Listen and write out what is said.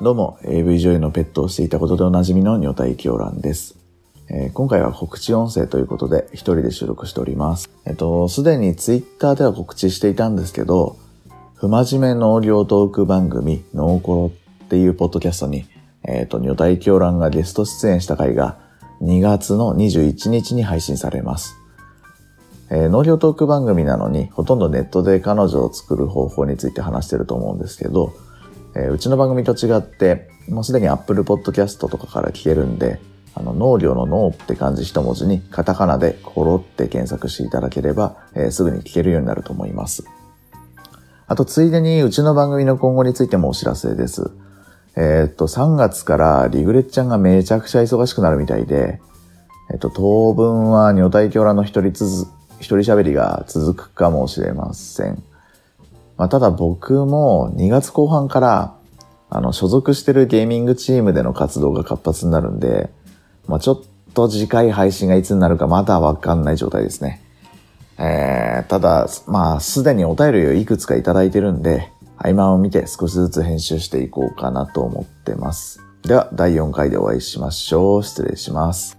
どうも、AV 女優のペットをしていたことでおなじみの女体狂乱です。えー今回は告知音声ということで一人で収録しております。えっと、すでにツイッターでは告知していたんですけど、不真面目農業トーク番組、ノーコロっていうポッドキャストに、えっと、女体狂乱がゲスト出演した回が2月の21日に配信されます。えー農業トーク番組なのに、ほとんどネットで彼女を作る方法について話してると思うんですけど、えーうちの番組と違って、もうすでに Apple Podcast とかから聞けるんで、あの、農業の農って漢字一文字に、カタカナでコロって検索していただければ、えーすぐに聞けるようになると思います。あと、ついでに、うちの番組の今後についてもお知らせです。えーっと、3月からリグレッちゃんがめちゃくちゃ忙しくなるみたいで、えっと、当分は女体狂乱の一人つづ、一人喋りが続くかもしれません。まあ、ただ僕も2月後半から、あの、所属してるゲーミングチームでの活動が活発になるんで、まあ、ちょっと次回配信がいつになるかまだわかんない状態ですね。えー、ただ、まあ、すでにお便りをいくつかいただいてるんで、合間を見て少しずつ編集していこうかなと思ってます。では、第4回でお会いしましょう。失礼します。